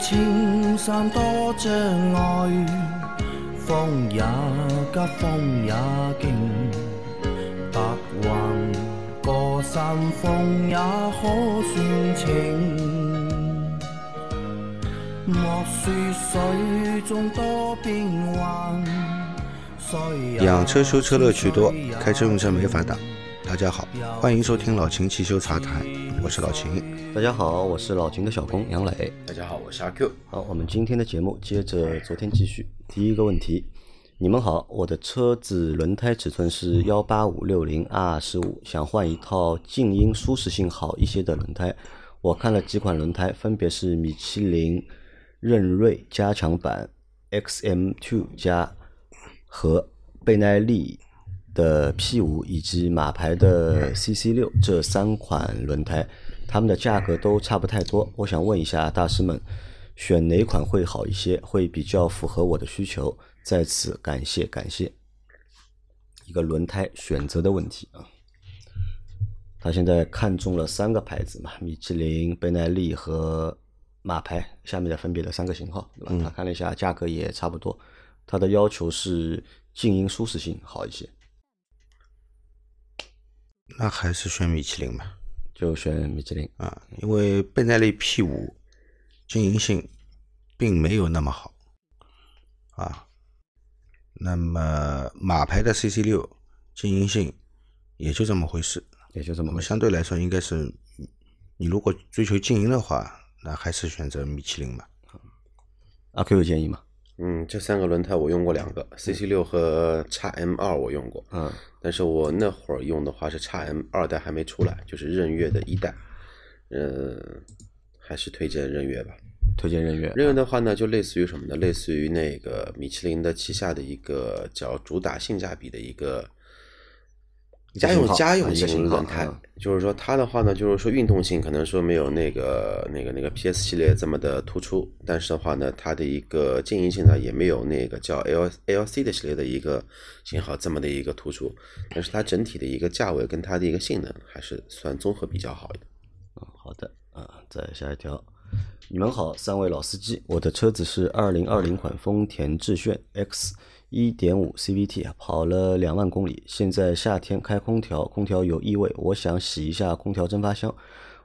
青山多障碍，风也急，风也劲，白云过山峰也可算情。莫说水中多变幻，养车修车乐趣多，开车用车没烦恼。大家好，欢迎收听老秦汽修茶谈，我是老秦。大家好，我是老秦的小工杨磊。大家好，我是阿 Q。好，我们今天的节目接着昨天继续。第一个问题，你们好，我的车子轮胎尺寸是幺八五六零 R 十五，想换一套静音舒适性好一些的轮胎。我看了几款轮胎，分别是米其林韧锐加强版 XM Two 加和倍耐力的 P 五以及马牌的 CC 六这三款轮胎，它们的价格都差不太多。我想问一下大师们，选哪款会好一些，会比较符合我的需求？在此感谢感谢。一个轮胎选择的问题啊，他现在看中了三个牌子嘛，米其林、倍耐力和马牌，下面的分别的三个型号，对吧？他看了一下，价格也差不多。他的要求是静音舒适性好一些，那还是选米其林吧，就选米其林。啊，因为倍耐力 P 五经营性并没有那么好啊。那么马牌的 CC 六经营性也就这么回事，也就这么。相对来说，应该是你如果追求静音的话，那还是选择米其林吧。阿 Q 有建议吗？嗯，这三个轮胎我用过两个，CC 六和 x M 二我用过，嗯，但是我那会儿用的话是 x M 二代还没出来，就是任悦的一代，嗯，还是推荐任悦吧。推荐任悦。任悦的话呢，就类似于什么呢？类似于那个米其林的旗下的一个叫主打性价比的一个家用家用型轮胎嗯。就是说它的话呢，就是说运动性可能说没有那个那个那个 PS 系列这么的突出，但是的话呢，它的一个静音性呢也没有那个叫 L L C 的系列的一个型号这么的一个突出，但是它整体的一个价位跟它的一个性能还是算综合比较好的。嗯，好的啊，再下一条。你们好，三位老司机，我的车子是二零二零款丰田致炫 X 一点五 CVT，跑了两万公里。现在夏天开空调，空调有异味，我想洗一下空调蒸发箱。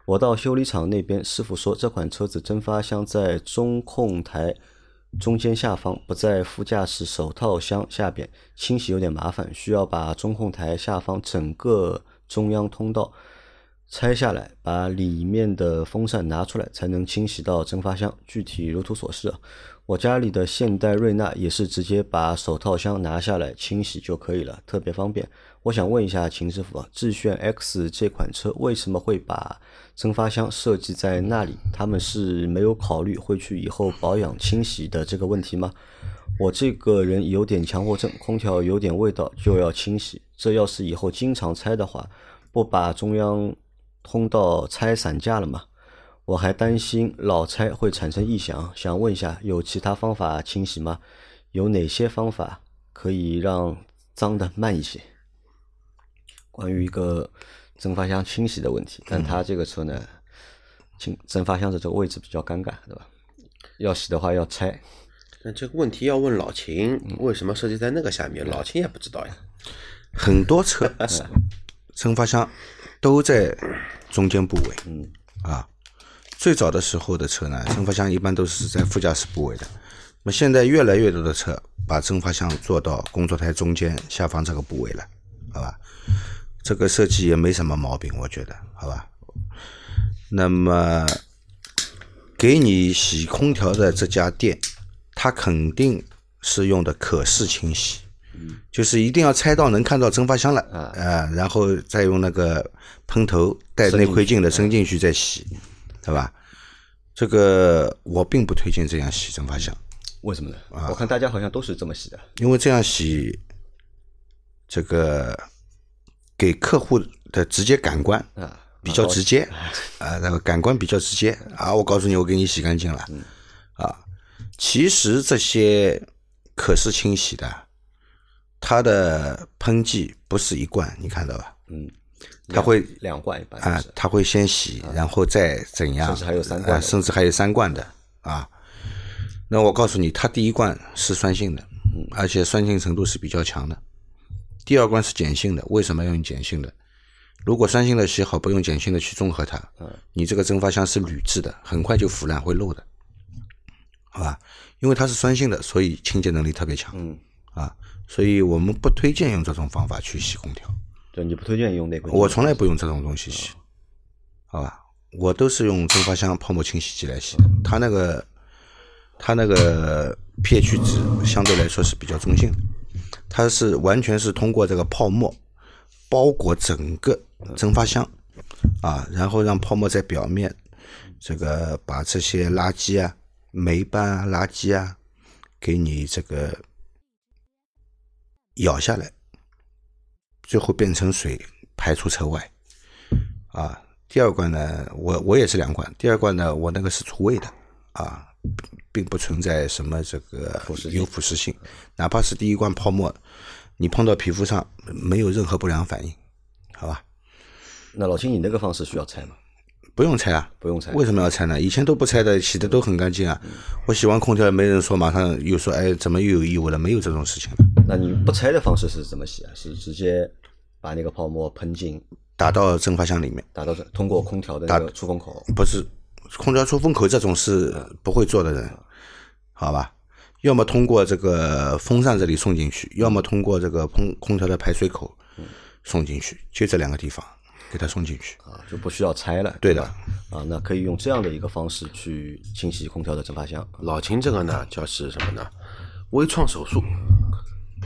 我到修理厂那边，师傅说这款车子蒸发箱在中控台中间下方，不在副驾驶手套箱下边，清洗有点麻烦，需要把中控台下方整个中央通道拆下来，把里面的风扇拿出来，才能清洗到蒸发箱。具体如图所示啊。我家里的现代瑞纳也是直接把手套箱拿下来清洗就可以了，特别方便。我想问一下秦师傅啊，致炫 X 这款车为什么会把蒸发箱设计在那里？他们是没有考虑会去以后保养清洗的这个问题吗？我这个人有点强迫症，空调有点味道就要清洗，这要是以后经常拆的话，不把中央通道拆散架了嘛？我还担心老拆会产生异响，想问一下，有其他方法清洗吗？有哪些方法可以让脏的慢一些？关于一个蒸发箱清洗的问题，但它这个车呢，清蒸发箱的这个位置比较尴尬，对吧？要洗的话要拆，那这个问题要问老秦，为什么设计在那个下面？老秦也不知道呀。很多车 蒸发箱都在中间部位，嗯啊，最早的时候的车呢，蒸发箱一般都是在副驾驶部位的。那么现在越来越多的车把蒸发箱做到工作台中间下方这个部位了，好吧？这个设计也没什么毛病，我觉得，好吧？那么给你洗空调的这家店，它肯定是用的可视清洗，就是一定要拆到能看到蒸发箱了，啊、然后再用那个喷头带内窥镜的伸进去再洗，对吧？这个我并不推荐这样洗蒸发箱，为什么呢？我看大家好像都是这么洗的。因为这样洗，这个给客户的直接感官啊比较直接啊，那个感官比较直接啊，我告诉你，我给你洗干净了啊。其实这些可视清洗的，它的喷剂不是一罐，你看到吧？嗯，它会两罐一般啊就是，它会先洗，然后再怎样，甚至还有三罐甚至还有三罐的啊。那我告诉你，它第一罐是酸性的，嗯而且酸性程度是比较强的。第二罐是碱性的，为什么要用碱性的？如果酸性的洗好，不用碱性的去中和它，嗯你这个蒸发箱是铝制的，很快就腐烂会漏的，好吧？因为它是酸性的，所以清洁能力特别强，嗯，啊，所以我们不推荐用这种方法去洗空调。对，你不推荐用那个？我从来不用这种东西洗，好吧？我都是用蒸发箱泡沫清洗剂来洗，它那个它那个 pH 值相对来说是比较中性的，它是完全是通过这个泡沫包裹整个蒸发箱啊，然后让泡沫在表面这个把这些垃圾啊、霉斑啊、垃圾啊给你这个咬下来，最后变成水排出车外。啊，第二罐呢，我我也是两罐，第二罐呢，我那个是除味的啊，并不存在什么这个有腐蚀性，哪怕是第一罐泡沫，你碰到皮肤上没有任何不良反应，好吧？那老秦，你那个方式需要拆吗？不用拆啊，不用拆为什么要拆呢？以前都不拆的，洗的都很干净啊。我洗完空调也，没人说马上又说，哎，怎么又有异味了？没有这种事情的。那你不拆的方式是怎么洗啊？是直接把那个泡沫喷进，打到蒸发箱里面，打到这，通过空调的那个出风口。不是空调出风口这种是不会做的人，好吧？要么通过这个风扇这里送进去，要么通过这个空空调的排水口送进去，就这两个地方给它送进去。啊，就不需要拆了。对的啊，那可以用这样的一个方式去清洗空调的蒸发箱。老秦这个呢，叫是什么呢？微创手术。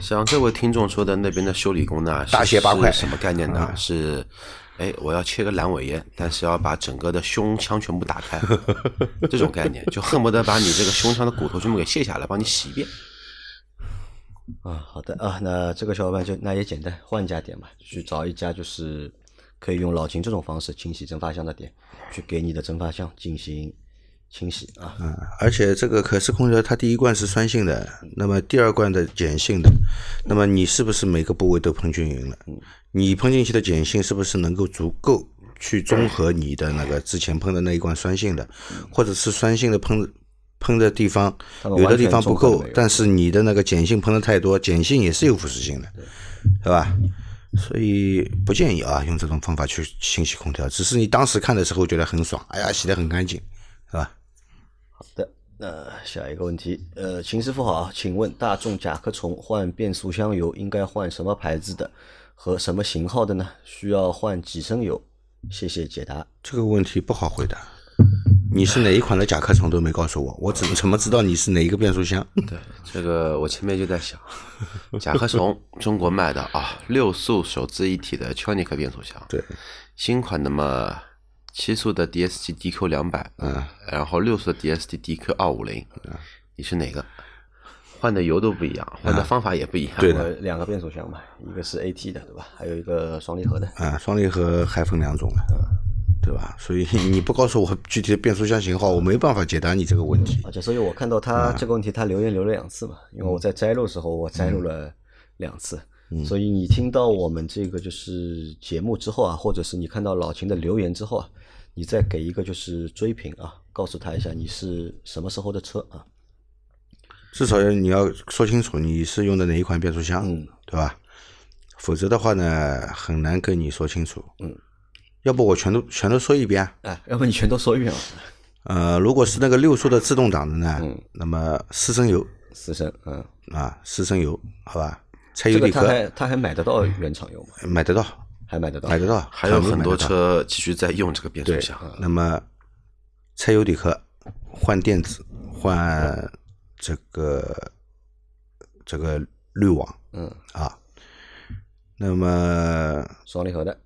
像这位听众说的那边的修理工呢，是大卸八块什么概念呢？是，哎，我要切个阑尾炎，但是要把整个的胸腔全部打开，这种概念，就恨不得把你这个胸腔的骨头全部给卸下来，帮你洗一遍。啊，好的啊，那这个小伙伴就那也简单，换一家店吧，去找一家就是可以用老秦这种方式清洗蒸发箱的点，去给你的蒸发箱进行清洗啊。嗯，而且这个可视空调它第一罐是酸性的，那么第二罐的碱性的，那么你是不是每个部位都喷均匀了？你喷进去的碱性是不是能够足够去中和你的那个之前喷的那一罐酸性的，或者是酸性的喷喷的地方有的地方不够但是你的那个碱性喷的太多，碱性也是有腐蚀性的，对吧？所以不建议啊用这种方法去清洗空调，只是你当时看的时候觉得很爽，哎呀洗得很干净，是吧？好的，那下一个问题，呃，秦师傅好，请问大众甲壳虫换变速箱油应该换什么牌子的和什么型号的呢？需要换几升油？谢谢解答。这个问题不好回答。你是哪一款的甲壳虫都没告诉我，我怎怎么知道你是哪一个变速箱？对，这个我前面就在想，甲壳虫中国卖的啊，六速手自一体的 n i c 变速箱，对，新款的嘛，七速的 DSG DQ 两百，嗯，然后六速的 DSG DQ 二五零，你是哪个？换的油都不一样，换的方法也不一样。对的呃，两个变速箱嘛，一个是 AT 的，对吧？还有一个双离合的。啊，双离合还分两种了，对吧？所以你不告诉我具体的变速箱型号，我没办法解答你这个问题。而且，所以我看到他这个问题，他留言留了两次嘛，因为我在摘录的时候，我摘录了两次，所以你听到我们这个就是节目之后啊，或者是你看到老秦的留言之后啊，你再给一个就是追评啊，告诉他一下你是什么时候的车啊，至少你要说清楚你是用的哪一款变速箱，嗯对吧？否则的话呢，很难跟你说清楚。嗯，要不我全都全都说一遍。哎，要不你全都说一遍吧，呃，如果是那个六速的自动挡的呢，嗯那么四升油四升，嗯，啊，四升油，好吧？柴油底壳还他还买得到原厂油吗？买得到，还买得到，买得到，还有很多车继续在用这个变速对箱。，那么柴油底壳换电子，换这个这个滤网嗯，啊。那么双离合的，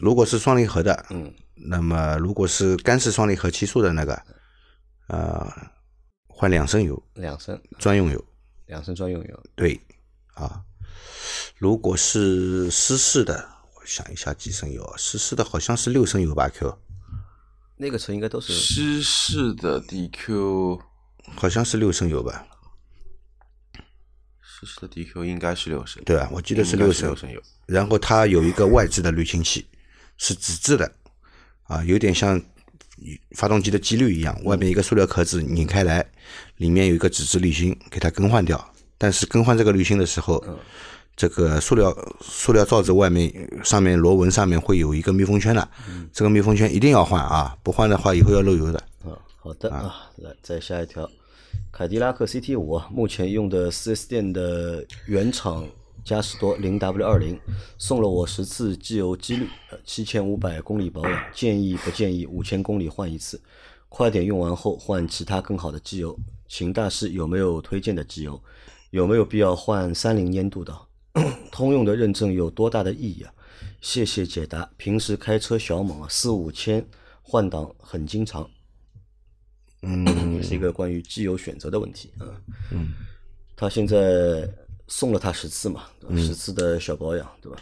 如果是双离合的，嗯，那么如果是干式双离合七速的那个，呃，换两升油，两升，专用油。两升专用油，对，啊，如果是湿式的，我想一下几升油啊？湿式的好像是六升油吧？Q 那个车应该都是湿式的 DQ，好像是六升油吧？湿式的 DQ 应该是六升，对啊，我记得是六升是六升油。然后它有一个外置的滤清器，是纸质的，啊，有点像发动机的机滤一样，外面一个塑料壳子拧开来，里面有一个纸质滤芯，给它更换掉。但是更换这个滤芯的时候，这个塑料塑料罩子外面上面螺纹上面会有一个密封圈的，这个密封圈一定要换啊，不换的话以后要漏油的。啊，好的啊，来再下一条，凯迪拉克 CT 五啊，目前用的 4S 店的原厂嘉实多零 W 二零送了我十次机油机滤，呃，七千五百公里保养，建议不建议五千公里换一次？快点用完后换其他更好的机油，请大师有没有推荐的机油？有没有必要换三零粘度的？通用的认证有多大的意义啊？谢谢解答。平时开车小猛啊，四五千换挡很经常。嗯，是一个关于机油选择的问题啊。嗯，他现在送了他十次嘛，十次的小保养，对吧？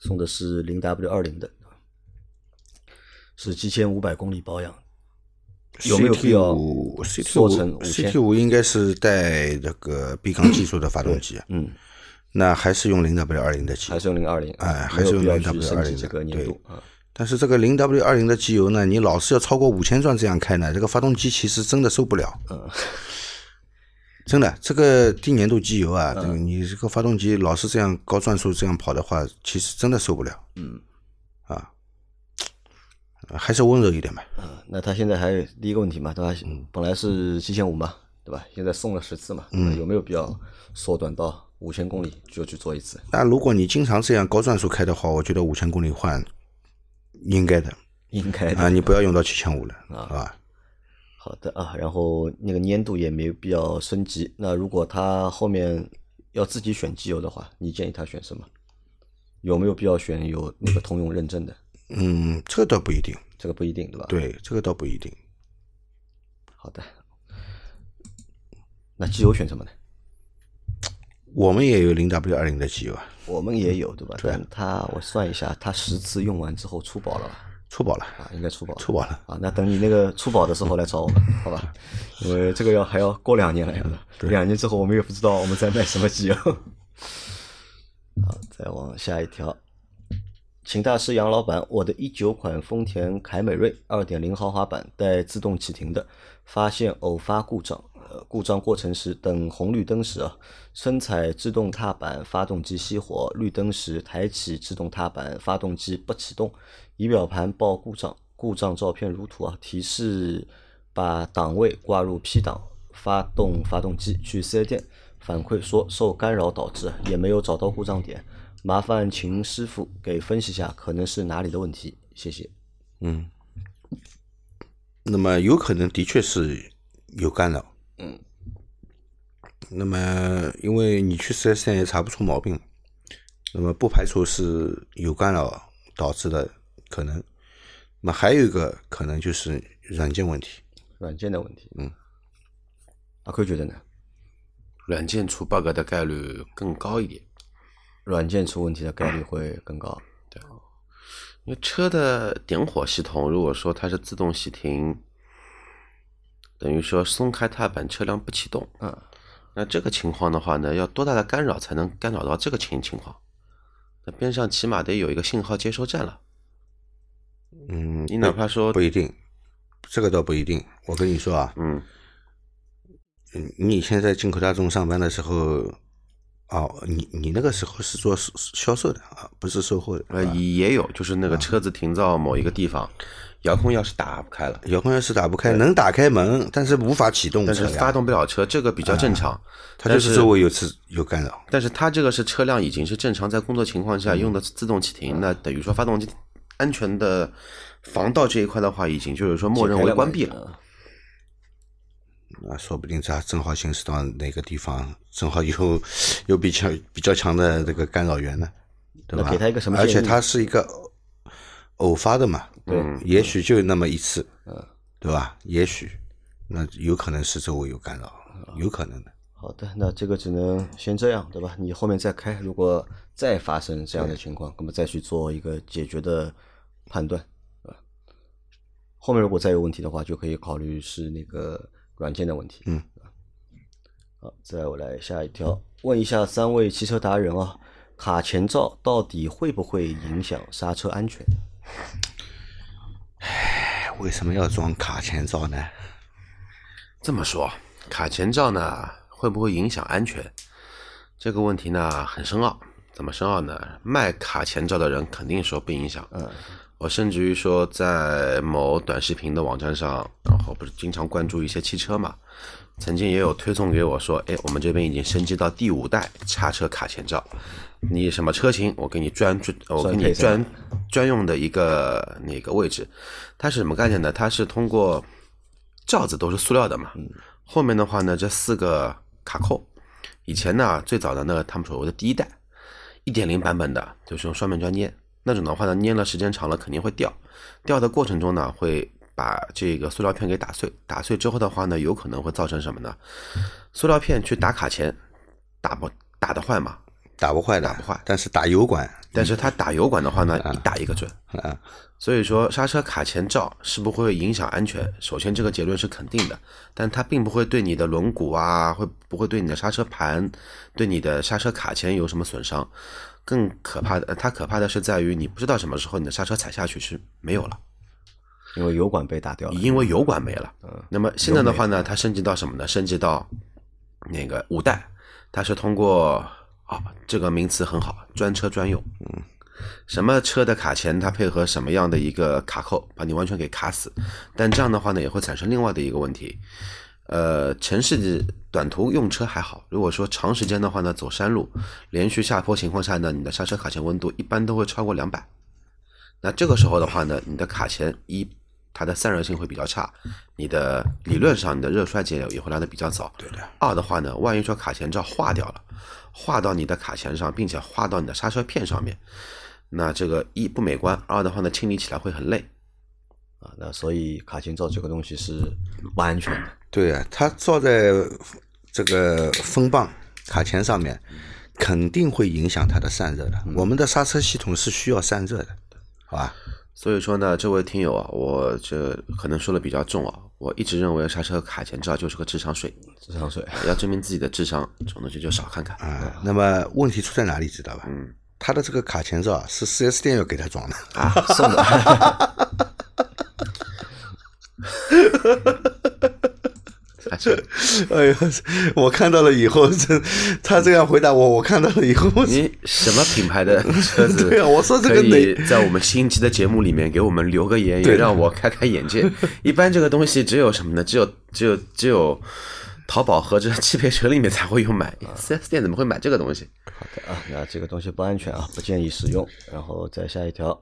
送的是零 W 二零的，是七千五百公里保养。有没有必要 CT 做成五五千 CT 五应该是带这个闭缸技术的发动机，嗯，那还是用零 W 二零的机油还是用零二零？哎还是用没有必要 0W 去升级20这个粘度啊。但是这个零 W 二零的机油呢，你老是要超过五千转这样开呢，这个发动机其实真的受不了。嗯，真的，这个低粘度机油啊，嗯这个你这个发动机老是这样高转速这样跑的话，其实真的受不了。嗯，啊，还是温柔一点吧。啊，那他现在还有第一个问题嘛，对吧？本来是七千五嘛，对吧？现在送了十次嘛，嗯，有没有必要缩短到五千公里就去做一次？那如果你经常这样高转速开的话，我觉得五千公里换应该的应该的啊，你不要用到七千五了啊。好的啊，然后那个粘度也没有必要升级。那如果他后面要自己选机油的话，你建议他选什么？有没有必要选有那个通用认证的？嗯，这个倒不一定，这个不一定，对吧？。对，这个倒不一定。好的。那机油选什么呢？我们也有零 W 二零的机油啊，我们也有，对吧？对他我算一下，他十次用完之后出保了吧？出保了，啊，应该出保了。出保了。啊，那等你那个出保的时候来找我们，好吧？因为这个要还要过两年了呀，两年之后我们也不知道我们在卖什么机油。好，再往下一条，请大师杨老板，我的一九款丰田凯美瑞二点零豪华版带自动启停的，发现偶发故障。呃，故障过程时，等红绿灯时啊，深踩制动踏板，发动机熄火；绿灯时抬起制动踏板，发动机不启动。仪表盘报故障，故障照片如图啊，提示把档位挂入 P 档，发动发动机。去四 S 店反馈说受干扰导致，也没有找到故障点，麻烦秦师傅给分析下，可能是哪里的问题？谢谢。嗯那么有可能的确是有干扰。嗯。那么，因为你去四 S 店也查不出毛病，那么不排除是有干扰导致的可能。那还有一个可能就是软件问题。软件的问题，嗯，阿坤觉得呢？软件出 bug 的概率更高一点。软件出问题的概率会更高。对因为车的点火系统，如果说它是自动熄停，等于说松开踏板，车辆不启动，嗯，那这个情况的话呢，要多大的干扰才能干扰到这个情情况？那边上起码得有一个信号接收站了。嗯，你哪怕说不一定，这个倒不一定。我跟你说啊，嗯，嗯，你以前在进口大众上班的时候，哦，你你那个时候是做销销售的啊，不是售后的。呃，也有，就是那个车子停到某一个地方，遥控钥匙打不开了，遥控钥匙打不开，能打开门，但是无法启动，但是发动不了车，这个比较正常。它就是周围有次有干扰。但是它这个是车辆已经是正常在工作情况下用的自动启停，那等于说发动机安全的防盗这一块的话，已经就是说默认为关闭了。了。那说不定它正好行驶到哪个地方，正好有 有比较比较强的这个干扰源呢，对吧？给他一个什么建议而且它是一个偶偶发的嘛，对也许就那么一次，嗯，对吧？也许那有可能是周围有干扰，有可能的。好的，那这个只能先这样，对吧？你后面再开，如果再发生这样的情况，那么再去做一个解决的判断，啊。后面如果再有问题的话，就可以考虑是那个软件的问题。嗯。好，再我来下一条，问一下三位汽车达人啊，卡钳罩到底会不会影响刹车安全？唉，为什么要装卡钳罩呢？这么说，卡钳罩呢会不会影响安全？这个问题呢很深奥。怎么深奥呢？卖卡钳罩的人肯定说不影响。嗯，我甚至于说，在某短视频的网站上，然后不是经常关注一些汽车嘛，曾经也有推送给我说，哎，我们这边已经升级到第五代叉车卡钳罩，你什么车型，我给你专专，我给你专专用的一个那个位置。它是什么概念呢？它是通过罩子都是塑料的嘛，后面的话呢，这四个卡扣，以前呢最早的那个他们所谓的第一代。一点零版本的，就是用双面胶粘那种的话呢，粘了时间长了肯定会掉，掉的过程中呢，会把这个塑料片给打碎，打碎之后的话呢，有可能会造成什么呢？塑料片去打卡钳，打不打得坏嘛？打不坏的，打不坏。但是打油管，但是它打油管的话呢，一打一个准。啊，所以说刹车卡钳罩是不会影响安全。首先这个结论是肯定的，但它并不会对你的轮毂啊，会不会对你的刹车盘、对你的刹车卡钳有什么损伤？更可怕的，它可怕的是在于你不知道什么时候你的刹车踩下去是没有了，因为油管被打掉了。因为油管没了。嗯。那么现在的话呢，它升级到什么呢？升级到那个五代，它是通过。啊，这个名词很好，专车专用。嗯，什么车的卡钳，它配合什么样的一个卡扣，把你完全给卡死。但这样的话呢，也会产生另外的一个问题。呃，城市短途用车还好，如果说长时间的话呢，走山路，连续下坡情况下呢，你的刹车卡钳温度一般都会超过两百。那这个时候的话呢，你的卡钳一。它的散热性会比较差，你的理论上你的热衰竭也会来的比较早。对的。二的话呢，万一说卡钳罩化掉了，化到你的卡钳上，并且化到你的刹车片上面，那这个一不美观，二的话呢，清理起来会很累。啊，那所以卡钳罩这个东西是不安全的。对啊，它罩在这个风棒卡钳上面，肯定会影响它的散热的。我们的刹车系统是需要散热的，好吧？所以说呢，这位听友啊，我这可能说的比较重啊。我一直认为刹车卡钳罩就是个智商税，智商税。要证明自己的智商，这种东西就少看看啊。那么问题出在哪里，知道吧？嗯，他的这个卡钳罩是四 S 店要给他装的啊，送的。哎呀，我看到了以后，这他这样回答我，我看到了以后，你什么品牌的 车子？对啊，我说这个得在我们新期的节目里面给我们留个言，也让我开开眼界。一般这个东西只有什么呢？只有只有只有淘宝和这汽配城里面才会有买，四 S 店怎么会买这个东西？好的啊，那这个东西不安全啊，不建议使用。然后再下一条。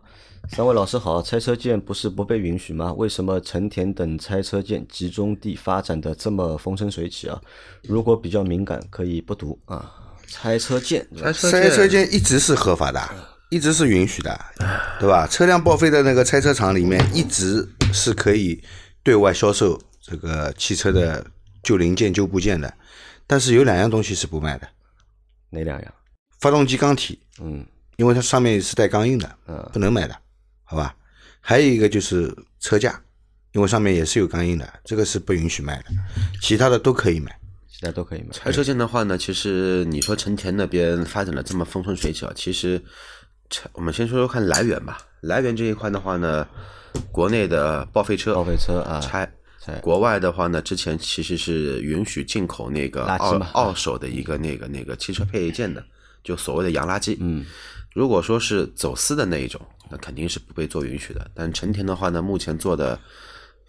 三位老师好，拆车件不是不被允许吗？为什么成田等拆车件集中地发展的这么风生水起啊？如果比较敏感，可以不读啊。拆车件，拆车件一直是合法的，一直是允许的，对吧？车辆报废的那个拆车厂里面，一直是可以对外销售这个汽车的旧零件、旧部件的。但是有两样东西是不卖的，哪两样？发动机缸体，嗯，因为它上面是带钢印的，嗯，不能买的。好吧，还有一个就是车架，因为上面也是有钢印的，这个是不允许卖的，其他的都可以买，其他都可以买。拆车件的话呢，其实你说成田那边发展的这么风生水起啊，其实，我们先说说看来源吧。来源这一块的话呢，国内的报废车，报废车啊，拆，国外的话呢，之前其实是允许进口那个二二手的一个那个那个汽车配件的，就所谓的洋垃圾。嗯，如果说是走私的那一种。那肯定是不被做允许的。但成田的话呢，目前做的，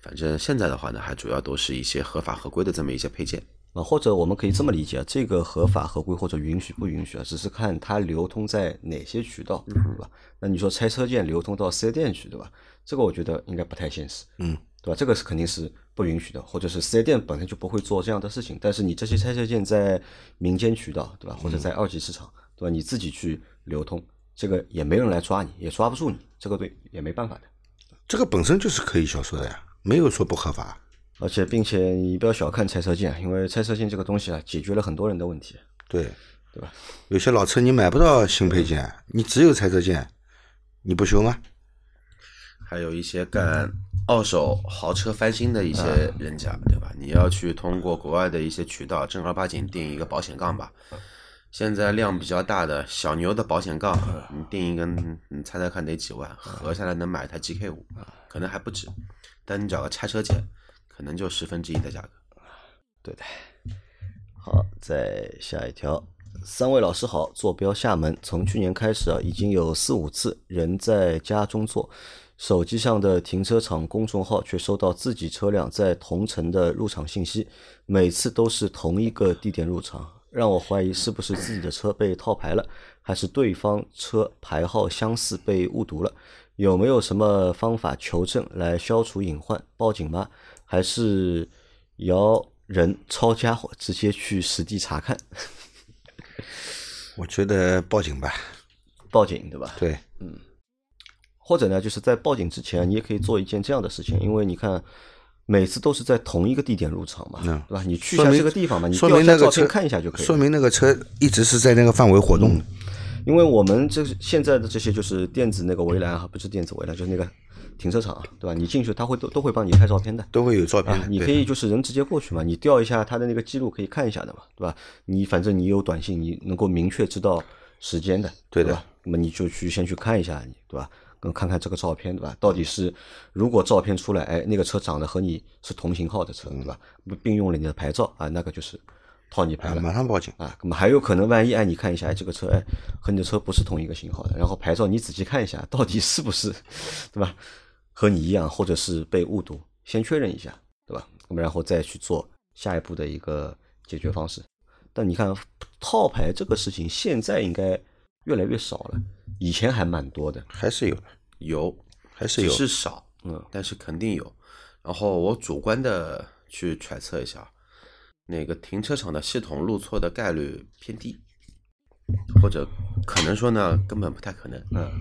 反正现在的话呢，还主要都是一些合法合规的这么一些配件啊。或者我们可以这么理解，这个合法合规或者允许不允许啊，只是看它流通在哪些渠道，对吧？那你说拆车件流通到四 S 店去，对吧？这个我觉得应该不太现实，嗯，对吧？这个是肯定是不允许的，或者是四 S 店本身就不会做这样的事情。但是你这些拆车件在民间渠道，对吧？或者在二级市场，对吧？你自己去流通。这个也没人来抓你，也抓不住你，这个对也没办法的。这个本身就是可以销售的呀，没有说不合法。而且，并且你不要小看拆车件，因为拆车件这个东西啊，解决了很多人的问题。对，对吧？有些老车你买不到新配件，你只有拆车件，你不修吗？还有一些干二手豪车翻新的一些人家，对吧？你要去通过国外的一些渠道，正儿八经订一个保险杠吧。现在量比较大的小牛的保险杠，你定一根，你猜猜看得几万？合下来能买一台 GK 五，可能还不止。但你找个拆车件，可能就十分之一的价格。对的。好，再下一条。三位老师好，坐标厦门，从去年开始啊，已经有四五次人在家中坐，手机上的停车场公众号却收到自己车辆在同城的入场信息，每次都是同一个地点入场，让我怀疑是不是自己的车被套牌了，还是对方车牌号相似被误读了？有没有什么方法求证来消除隐患？报警吗？还是摇人抄家伙直接去实地查看？我觉得报警吧，报警对吧？对，嗯或者呢，就是在报警之前，你也可以做一件这样的事情，因为你看每次都是在同一个地点入场嘛，嗯对吧？你去一下这个地方嘛，你说调一下照片明那个车看一下就可以了。说明那个车一直是在那个范围活动的。因为我们这现在的这些就是电子那个围栏啊，不是电子围栏，就是那个停车场啊，对吧？你进去他会都都会帮你拍照片的。都会有照片，，啊你可以就是人直接过去嘛，你调一下他的那个记录，可以看一下的嘛，对吧？你反正你有短信，你能够明确知道时间的，对的吧？那么你就去先去看一下，你对吧？跟看看这个照片，对吧？到底是如果照片出来，哎，那个车长得和你是同型号的车，对吧？并用了你的牌照啊，那个就是套你牌啊了。马上报警。啊，那么还有可能万一哎，你看一下，哎，这个车哎和你的车不是同一个型号的，然后牌照你仔细看一下，到底是不是，对吧？和你一样，或者是被误读，先确认一下，对吧？那么然后再去做下一步的一个解决方式。但你看套牌这个事情，现在应该越来越少了，以前还蛮多的。还是有的，有，还是有。是少，嗯，但是肯定有。然后我主观的去揣测一下，那个停车场的系统入错的概率偏低，或者可能说呢，根本不太可能。嗯，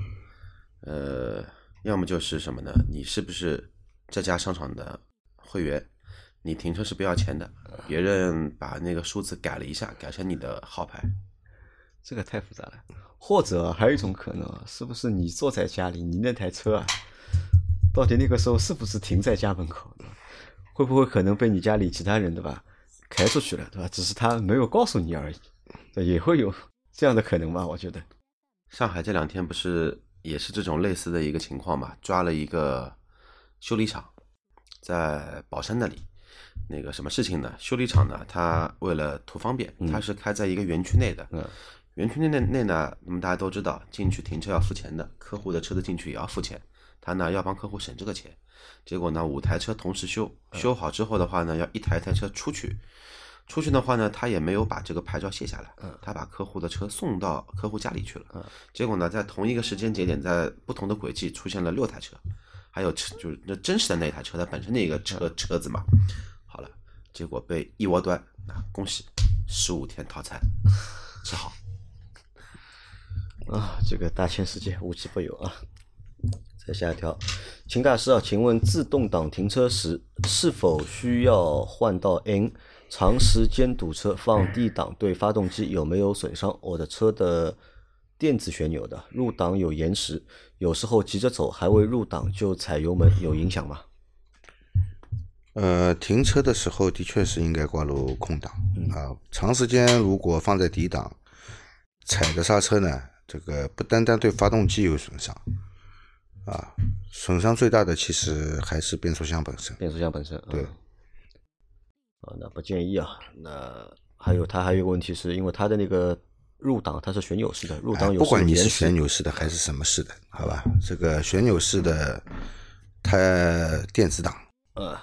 呃，要么就是什么呢？你是不是这家商场的会员？你停车是不要钱的，别人把那个数字改了一下，改成你的号牌。这个太复杂了。或者还有一种可能啊，是不是你坐在家里，你那台车啊，到底那个时候是不是停在家门口的？会不会可能被你家里其他人对吧开出去了对吧？只是他没有告诉你而已，对也会有这样的可能吧？我觉得，上海这两天不是也是这种类似的一个情况嘛？抓了一个修理厂，在宝山那里。那个什么事情呢？修理厂呢，它为了图方便，它是开在一个园区内的。嗯园区内内内呢，那么大家都知道，进去停车要付钱的，客户的车子进去也要付钱。他呢要帮客户省这个钱，结果呢五台车同时修，修好之后的话呢，要一台台车出去。出去的话呢，他也没有把这个牌照卸下来，他把客户的车送到客户家里去了。结果呢，在同一个时间节点，在不同的轨迹出现了六台车，还有车就是那真实的那台车，它本身的一个车车子嘛。好了，结果被一窝端，啊恭喜十五天套餐，吃好。啊，这个大千世界无奇不有啊。再下一条，秦大师啊，请问自动挡停车时是否需要换到 N？长时间堵车放 D 档对发动机有没有损伤？我的车的电子旋钮的入档有延时，有时候急着走还未入档就踩油门，有影响吗？呃，停车的时候的确是应该挂入空档啊。长时间如果放在 D 档，踩着刹车呢，这个不单单对发动机有损伤，啊，损伤最大的其实还是变速箱本身。变速箱本身。对嗯啊，那不建议啊。那还有它还有一个问题，是因为它的那个入档它是旋钮式的，入哎档有不管你是旋钮式的还是什么式的，好吧？这个旋钮式的，它电子档呃，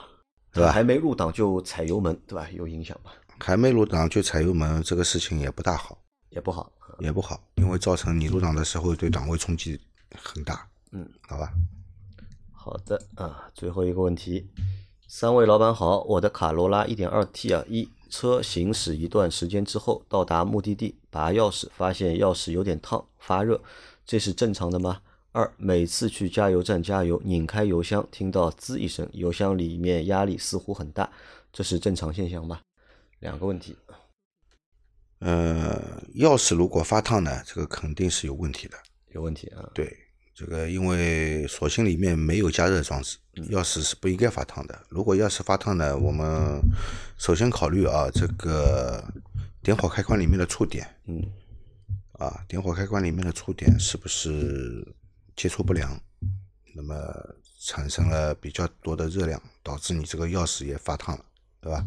对吧还没入档就踩油门，对吧？有影响吧？还没入档就踩油门，这个事情也不大好，也不好。也不好，因为造成你入档的时候对档位冲击很大。嗯，好吧。好的啊，最后一个问题，三位老板好，我的卡罗拉 1.2T 啊，一车行驶一段时间之后，到达目的地，拔钥匙发现钥匙有点烫发热，这是正常的吗？二，每次去加油站加油，拧开油箱，听到滋一声，油箱里面压力似乎很大，这是正常现象吗？两个问题。呃，钥匙如果发烫呢，这个肯定是有问题的。有问题啊？对，这个因为锁芯里面没有加热装置，钥匙是不应该发烫的。如果钥匙发烫呢，我们首先考虑啊，这个点火开关里面的触点，嗯，啊，点火开关里面的触点是不是接触不良，那么产生了比较多的热量，导致你这个钥匙也发烫了，对吧？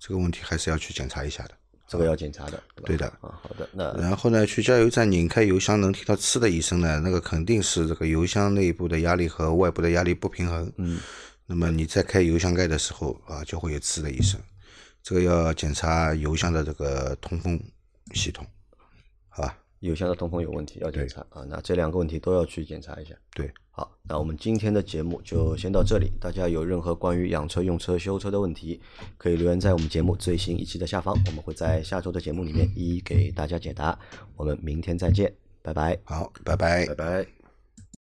这个问题还是要去检查一下的。这个要检查的，对？对的啊，好的，那然后呢，去加油站拧开油箱能听到呲的一声呢，那个肯定是这个油箱内部的压力和外部的压力不平衡。嗯，那么你在开油箱盖的时候啊，就会有呲的一声，这个要检查油箱的这个通风系统，好吧？油箱的通风有问题要检查啊，那这两个问题都要去检查一下。对，好，那我们今天的节目就先到这里。大家有任何关于养车、用车、修车的问题，可以留言在我们节目最新一期的下方，我们会在下周的节目里面一一给大家解答。我们明天再见，拜拜。好，拜拜拜拜。